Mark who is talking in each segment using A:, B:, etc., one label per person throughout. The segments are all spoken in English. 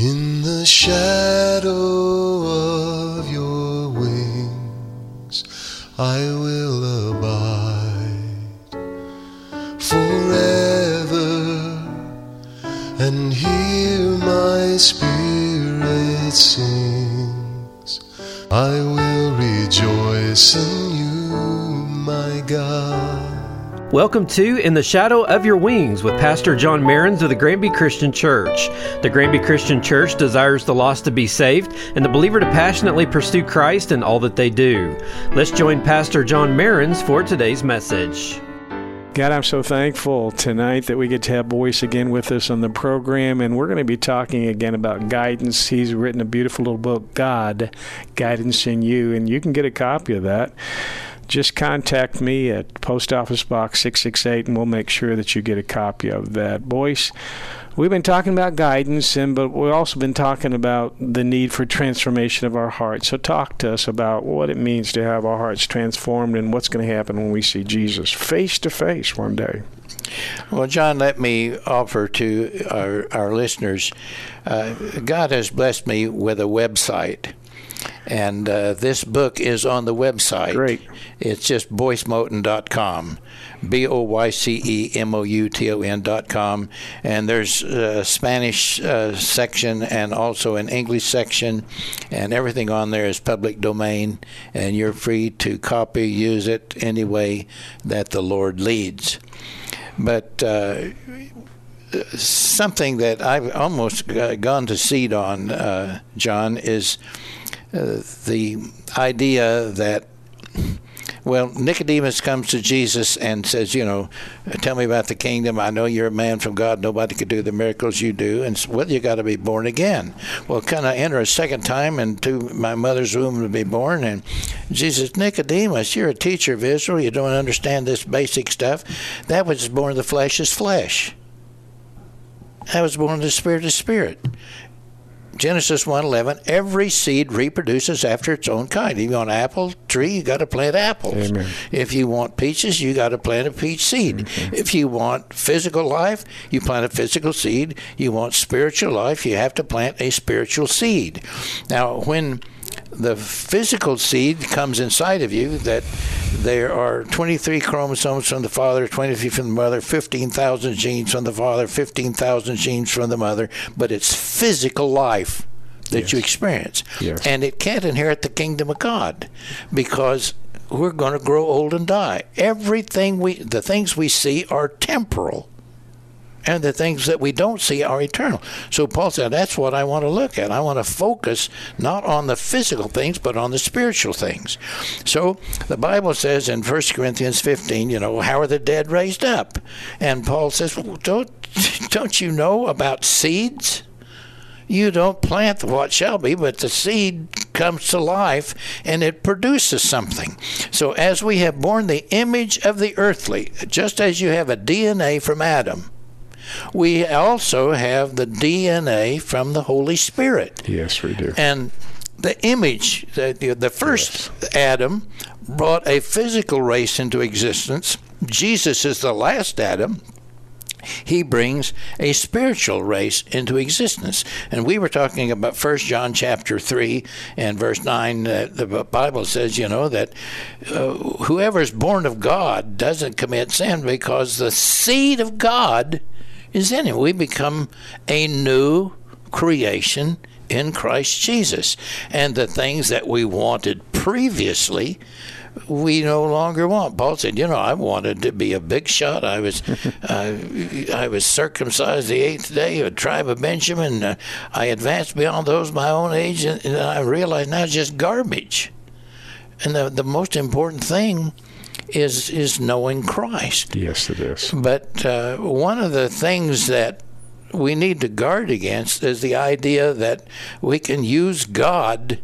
A: In the shadow of your wings, I will abide forever and hear my spirit sings. I will rejoice in you, my God.
B: Welcome to In the Shadow of Your Wings with Pastor John Marins of the Granby Christian Church. The Granby Christian Church desires the lost to be saved and the believer to passionately pursue Christ in all that they do. Let's join Pastor John Marins for today's message.
C: God, I'm so thankful tonight that we get to have Boyce again with us on the program, and we're going to be talking again about guidance. He's written a beautiful little book, God, Guidance in You, and you can get a copy of that just contact me at Post Office Box 668 and we'll make sure that you get a copy of that. Boyce, we've been talking about guidance, and but we've also been talking about the need for transformation of our hearts. So talk to us about what it means to have our hearts transformed and what's going to happen when we see Jesus face to face one day.
D: Well, John, let me offer to our, our listeners uh, God has blessed me with a website. And uh, this book is on the website.
C: Great.
D: It's just boycemouton.com. B O Y C E M O U T O N.com. And there's a Spanish uh, section and also an English section. And everything on there is public domain. And you're free to copy, use it any way that the Lord leads. But uh, something that I've almost gone to seed on, uh, John, is the idea that well, Nicodemus comes to Jesus and says, You know, tell me about the kingdom. I know you're a man from God. Nobody could do the miracles you do. And well, you got to be born again. Well, can I enter a second time into my mother's womb to be born? And Jesus, Nicodemus, you're a teacher of Israel. You don't understand this basic stuff. That was born of the flesh is flesh. That was born of the spirit is spirit. Genesis 1:11, every seed reproduces after its own kind. If you want an apple tree, you got to plant apples.
C: Amen.
D: If you want peaches, you got to plant a peach seed. Mm-hmm. If you want physical life, you plant a physical seed. You want spiritual life, you have to plant a spiritual seed. Now, when the physical seed comes inside of you that there are 23 chromosomes from the father, 23 from the mother, 15,000 genes from the father, 15,000 genes from the mother, but it's physical life that
C: Yes.
D: you experience.
C: Yes.
D: And it can't inherit the kingdom of God because we're going to grow old and die. Everything we the things we see are temporal and the things that we don't see are eternal. So Paul said, that's what I want to look at. I want to focus not on the physical things, but on the spiritual things. So the Bible says in 1 Corinthians 15, you know, how are the dead raised up? And Paul says, well, don't, don't you know about seeds? You don't plant what shall be, but the seed comes to life and it produces something. So, as we have borne the image of the earthly, just as you have a DNA from Adam, we also have the DNA from the Holy Spirit.
C: Yes, we do.
D: And the image, the, the first Adam brought a physical race into existence. Jesus is the last Adam. He brings a spiritual race into existence. And we were talking about First John chapter 3 and verse 9. Uh, the Bible says, you know, that uh, whoever is born of God doesn't commit sin because the seed of God is in him. We become a new creation in Christ Jesus. And the things that we wanted previously, we no longer want. Paul said, "You know, I wanted to be a big shot. I was, uh, I was circumcised the eighth day, a tribe of Benjamin. Uh, I advanced beyond those my own age, and, and I realized now it's just garbage. And the the most important thing is is knowing Christ.
C: Yes, it is.
D: But uh, one of the things that we need to guard against is the idea that we can use God.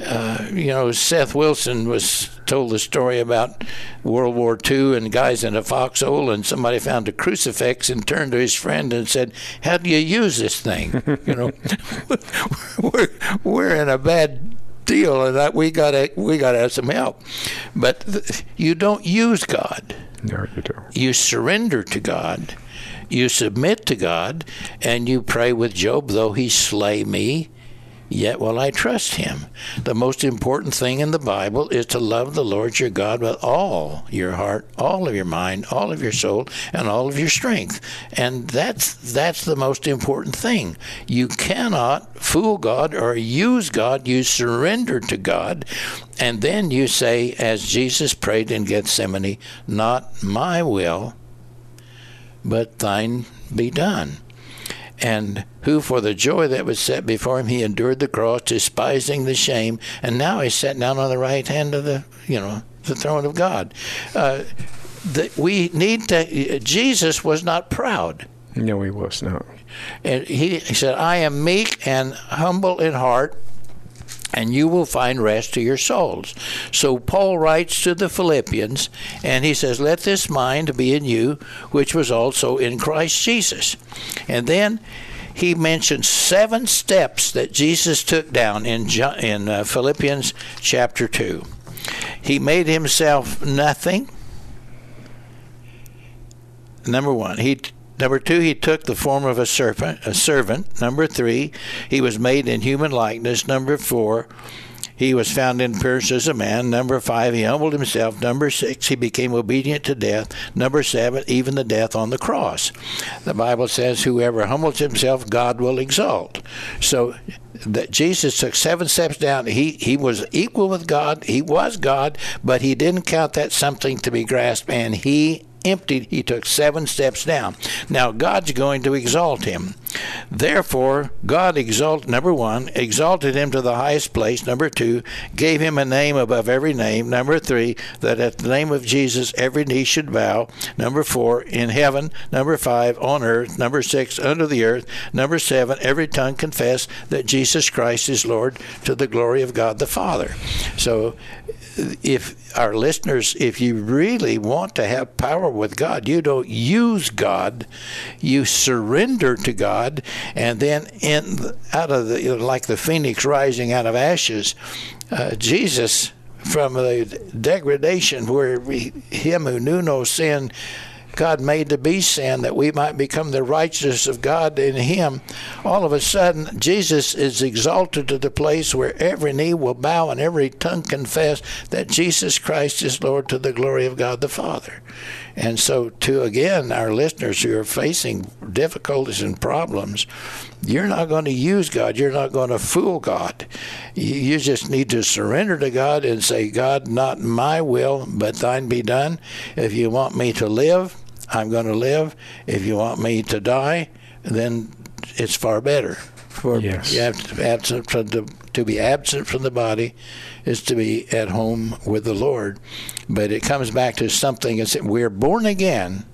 D: Uh, you know, Seth Wilson was told the story about World War II and guys in a foxhole, and somebody found a crucifix and turned to his friend and said, "How do you use this thing?" you know, we're we're in a bad deal, and that we gotta we gotta have some help. But th- you don't use God
C: No, you do.
D: you surrender to God. you submit to God and you pray with Job, though he slay me, yet will I trust him. The most important thing in the Bible is to love the Lord your God with all your heart, all of your mind, all of your soul, and all of your strength. And that's that's the most important thing. You cannot fool God or use God. You surrender to God. And then you say, as Jesus prayed in Gethsemane, not my will, but thine be done and who for the joy that was set before him he endured the cross despising the shame and now he's sat down on the right hand of the you know the throne of god uh, the, we need to jesus was not proud
C: No, he was not.
D: and he, he said i am meek and humble in heart and you will find rest to your souls. So Paul writes to the Philippians, and he says, Let this mind be in you, which was also in Christ Jesus. And then he mentions seven steps that Jesus took down in, in uh, Philippians chapter 2. He made himself nothing. Number one, he Number two, he took the form of a servant. A servant. Number three, he was made in human likeness. Number four, he was found in appearance as a man. Number five, he humbled himself. Number six, he became obedient to death. Number seven, even the death on the cross. The Bible says, "Whoever humbles himself, God will exalt." So that Jesus took seven steps down. He he was equal with God. He was God, but he didn't count that something to be grasped, and he emptied, he took seven steps down. Now, God's going to exalt him. Therefore, God exalted, number one, exalted him to the highest place. Number two, gave him a name above every name. Number three, that at the name of Jesus every knee should bow. Number four, in heaven. Number five, on earth. Number six, under the earth. Number seven, every tongue confess that Jesus Christ is Lord to the glory of God the Father. So, if our listeners, if you really want to have power with God, you don't use God, you surrender to God, and then in out of the like the phoenix rising out of ashes, uh, Jesus from the degradation where we, him who knew no sin God made to be sin that we might become the righteousness of God in Him. All of a sudden, Jesus is exalted to the place where every knee will bow and every tongue confess that Jesus Christ is Lord to the glory of God the Father. And so, to again, our listeners who are facing difficulties and problems, you're not going to use God. You're not going to fool God. You, just need to surrender to God and say, God, not my will, but thine be done. If you want me to live, I'm going to live. If you want me to die, then it's far better. For
C: Yes.
D: you have to be absent from the, to be absent from the body is to be at home with the Lord. But it comes back to something. It's we're born again,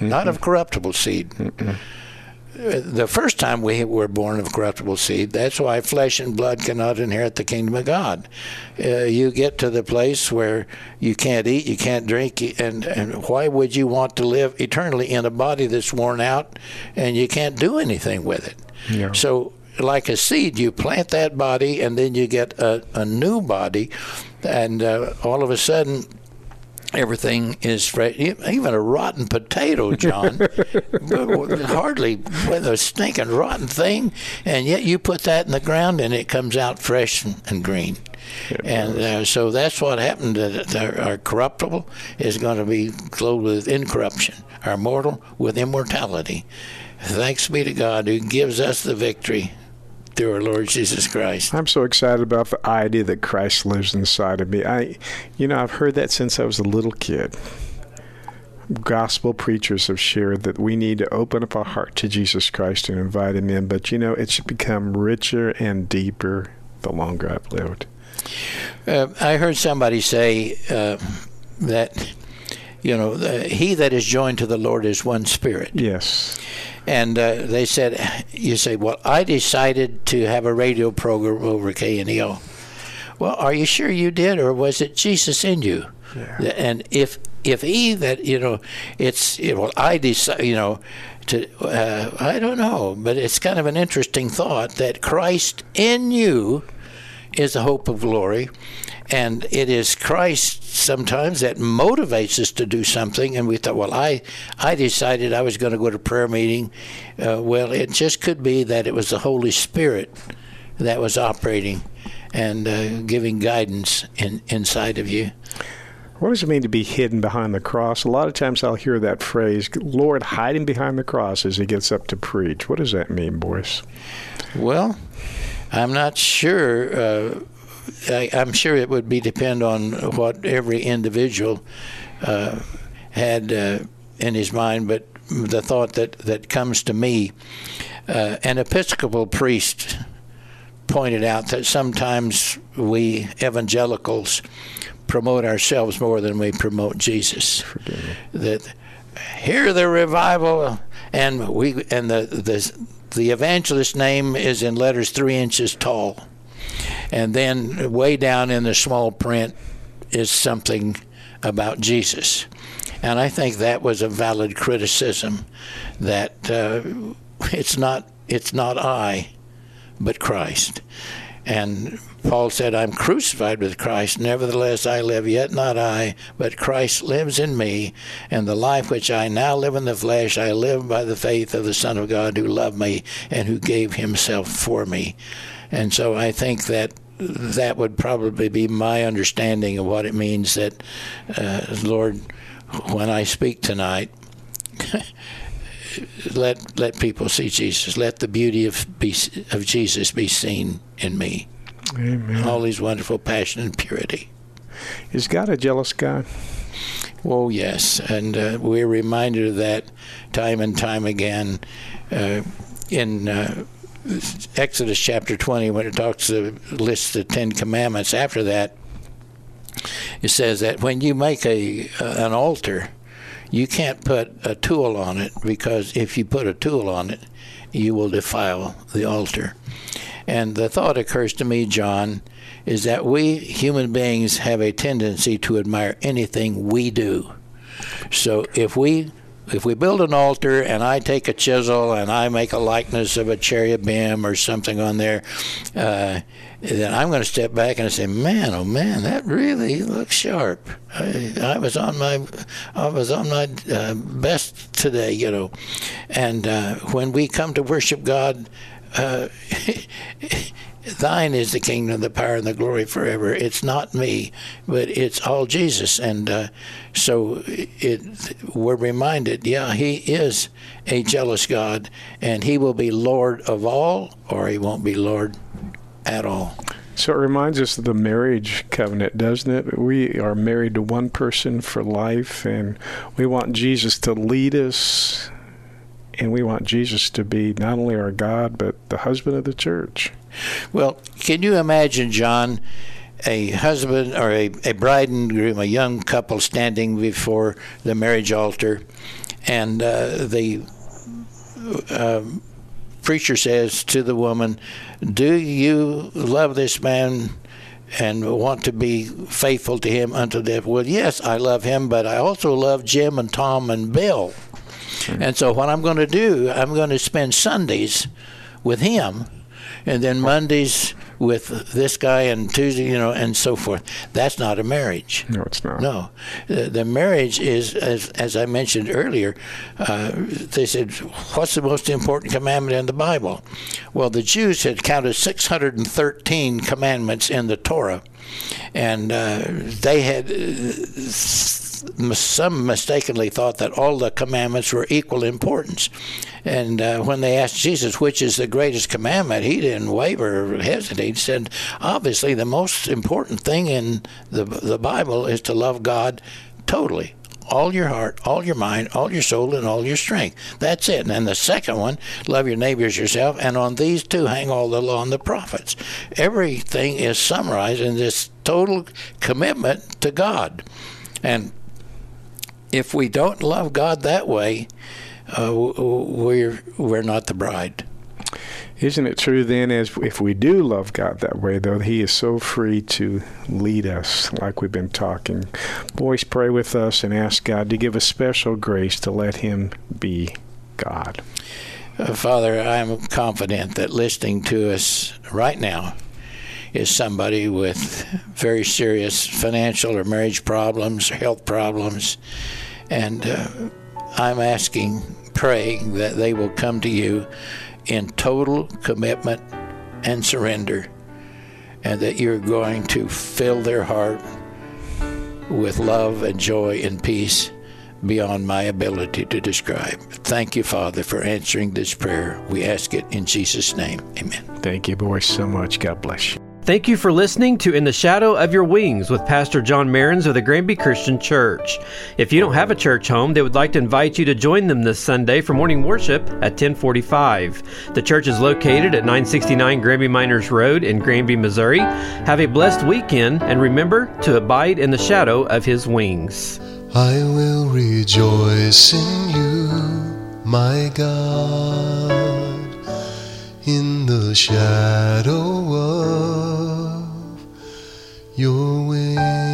D: not of corruptible seed. The first time we were born of corruptible seed, that's why flesh and blood cannot inherit the kingdom of God. Uh, you get to the place where you can't eat, you can't drink, and, and why would you want to live eternally in a body that's worn out and you can't do anything with it?
C: Yeah.
D: So, like a seed, you plant that body, and then you get a, a new body, and uh, all of a sudden, everything is fresh. Even a rotten potato, John, hardly with a stinking rotten thing, and yet you put that in the ground, and it comes out fresh and, green. And uh, so that's what happened. To our, our corruptible is going to be clothed with incorruption, our mortal with immortality. Thanks be to God who gives us the victory through our Lord Jesus Christ.
C: I'm so excited about the idea that Christ lives inside of me. I, you know, I've heard that since I was a little kid. Gospel preachers have shared that we need to open up our heart to Jesus Christ and invite Him in, but you know, it's become richer and deeper the longer I've lived.
D: Uh, I heard somebody say uh, that, you know, he that is joined to the Lord is one spirit.
C: Yes.
D: And uh, they said, you say, well, I decided to have a radio program over KNEO. Well, are you sure you did, or was it Jesus in you?
C: Yeah.
D: And if if he that you know, it's you know, well, I decide, you know, to uh, I don't know, but it's kind of an interesting thought that Christ in you is the hope of glory. And it is Christ sometimes that motivates us to do something. And we thought, well, I, I decided I was going to go to prayer meeting. Uh, well, it just could be that it was the Holy Spirit that was operating and uh, giving guidance in, inside of you.
C: What does it mean to be hidden behind the cross? A lot of times I'll hear that phrase, Lord, hide him behind the cross as he gets up to preach. What does that mean, Boyce?
D: Well, I'm not sure. Uh, I, am sure it would be depend on what every individual uh, had uh, in his mind, but the thought that, that comes to me, uh, an Episcopal priest pointed out that sometimes we evangelicals promote ourselves more than we promote Jesus. That hear the revival, and we and the the the evangelist name is in letters three inches tall, and then way down in the small print is something about Jesus, and I think that was a valid criticism that uh, it's not it's not I, but Christ, and Paul said, I'm crucified with Christ. Nevertheless, I live, yet not I, but Christ lives in me. And the life which I now live in the flesh, I live by the faith of the Son of God who loved me and who gave himself for me. And so I think that that would probably be my understanding of what it means that, uh, Lord, when I speak tonight, let let people see Jesus. Let the beauty of be, of Jesus be seen in me.
C: Amen.
D: All his wonderful passion and purity.
C: Is God a jealous God?
D: Oh, yes. And uh, we're reminded of that time and time again uh, in uh, Exodus chapter 20 when it talks, uh, lists the Ten Commandments. After that, it says that when you make a an altar, you can't put a tool on it because if you put a tool on it, you will defile the altar. And the thought occurs to me, John, is that we human beings have a tendency to admire anything we do. So if we if we build an altar and I take a chisel and I make a likeness of a cherubim or something on there, uh, then I'm going to step back and say, "Man, oh man, that really looks sharp." I, I was on my, I was on my uh, best today, you know. And uh, when we come to worship God, uh, thine is the kingdom, the power, and the glory forever. It's not me, but it's all Jesus. And uh, so it, we're reminded, yeah, he is a jealous God, and he will be Lord of all, or he won't be Lord at all.
C: So it reminds us of the marriage covenant, doesn't it? We are married to one person for life, and we want Jesus to lead us and we want Jesus to be not only our God, but the husband of the church.
D: Well, can you imagine, John, a husband or a, a bride and groom, a young couple standing before the marriage altar, and uh, the uh, preacher says to the woman, Do you love this man? and want to be faithful to him unto death. Well, yes, I love him, but I also love Jim and Tom and Bill. And so what I'm going to do, I'm going to spend Sundays with him, and then Mondays with this guy, and Tuesday, you know, and so forth. That's not a marriage.
C: No, it's not.
D: No, the, the marriage is, as as I mentioned earlier. Uh, they said, "What's the most important commandment in the Bible?" Well, the Jews had counted 613 commandments in the Torah, and uh, they had. Uh, some mistakenly thought that all the commandments were equal importance. And uh, when they asked Jesus which is the greatest commandment, he didn't waver or hesitate. He said, obviously, the most important thing in the, the Bible is to love God totally, all your heart, all your mind, all your soul, and all your strength. That's it. And the second one, love your neighbors yourself. And on these two hang all the law and the prophets. Everything is summarized in this total commitment to God. And if we don't love God that way, uh, we're we're not the bride.
C: Isn't it true then, as if we do love God that way, though, He is so free to lead us, like we've been talking. Boyce, pray with us and ask God to give us special grace to let Him be God.
D: Uh, Father, I'm confident that listening to us right now is somebody with very serious financial or marriage problems or health problems. And uh, I'm asking, praying that they will come to you in total commitment and surrender, and that you're going to fill their heart with love and joy and peace beyond my ability to describe. Thank you, Father, for answering this prayer. We ask it in Jesus' name. Amen.
C: Thank you, Boyce, so much. God bless you.
B: Thank you for listening to In the Shadow of Your Wings with Pastor John Marins of the Granby Christian Church. If you don't have a church home, they would like to invite you to join them this Sunday for morning worship at 1045. The church is located at 969 Granby Miners Road in Granby, Missouri. Have a blessed weekend and remember to abide in the shadow of his wings.
A: I will rejoice in you, my God, in the shadow of your wings.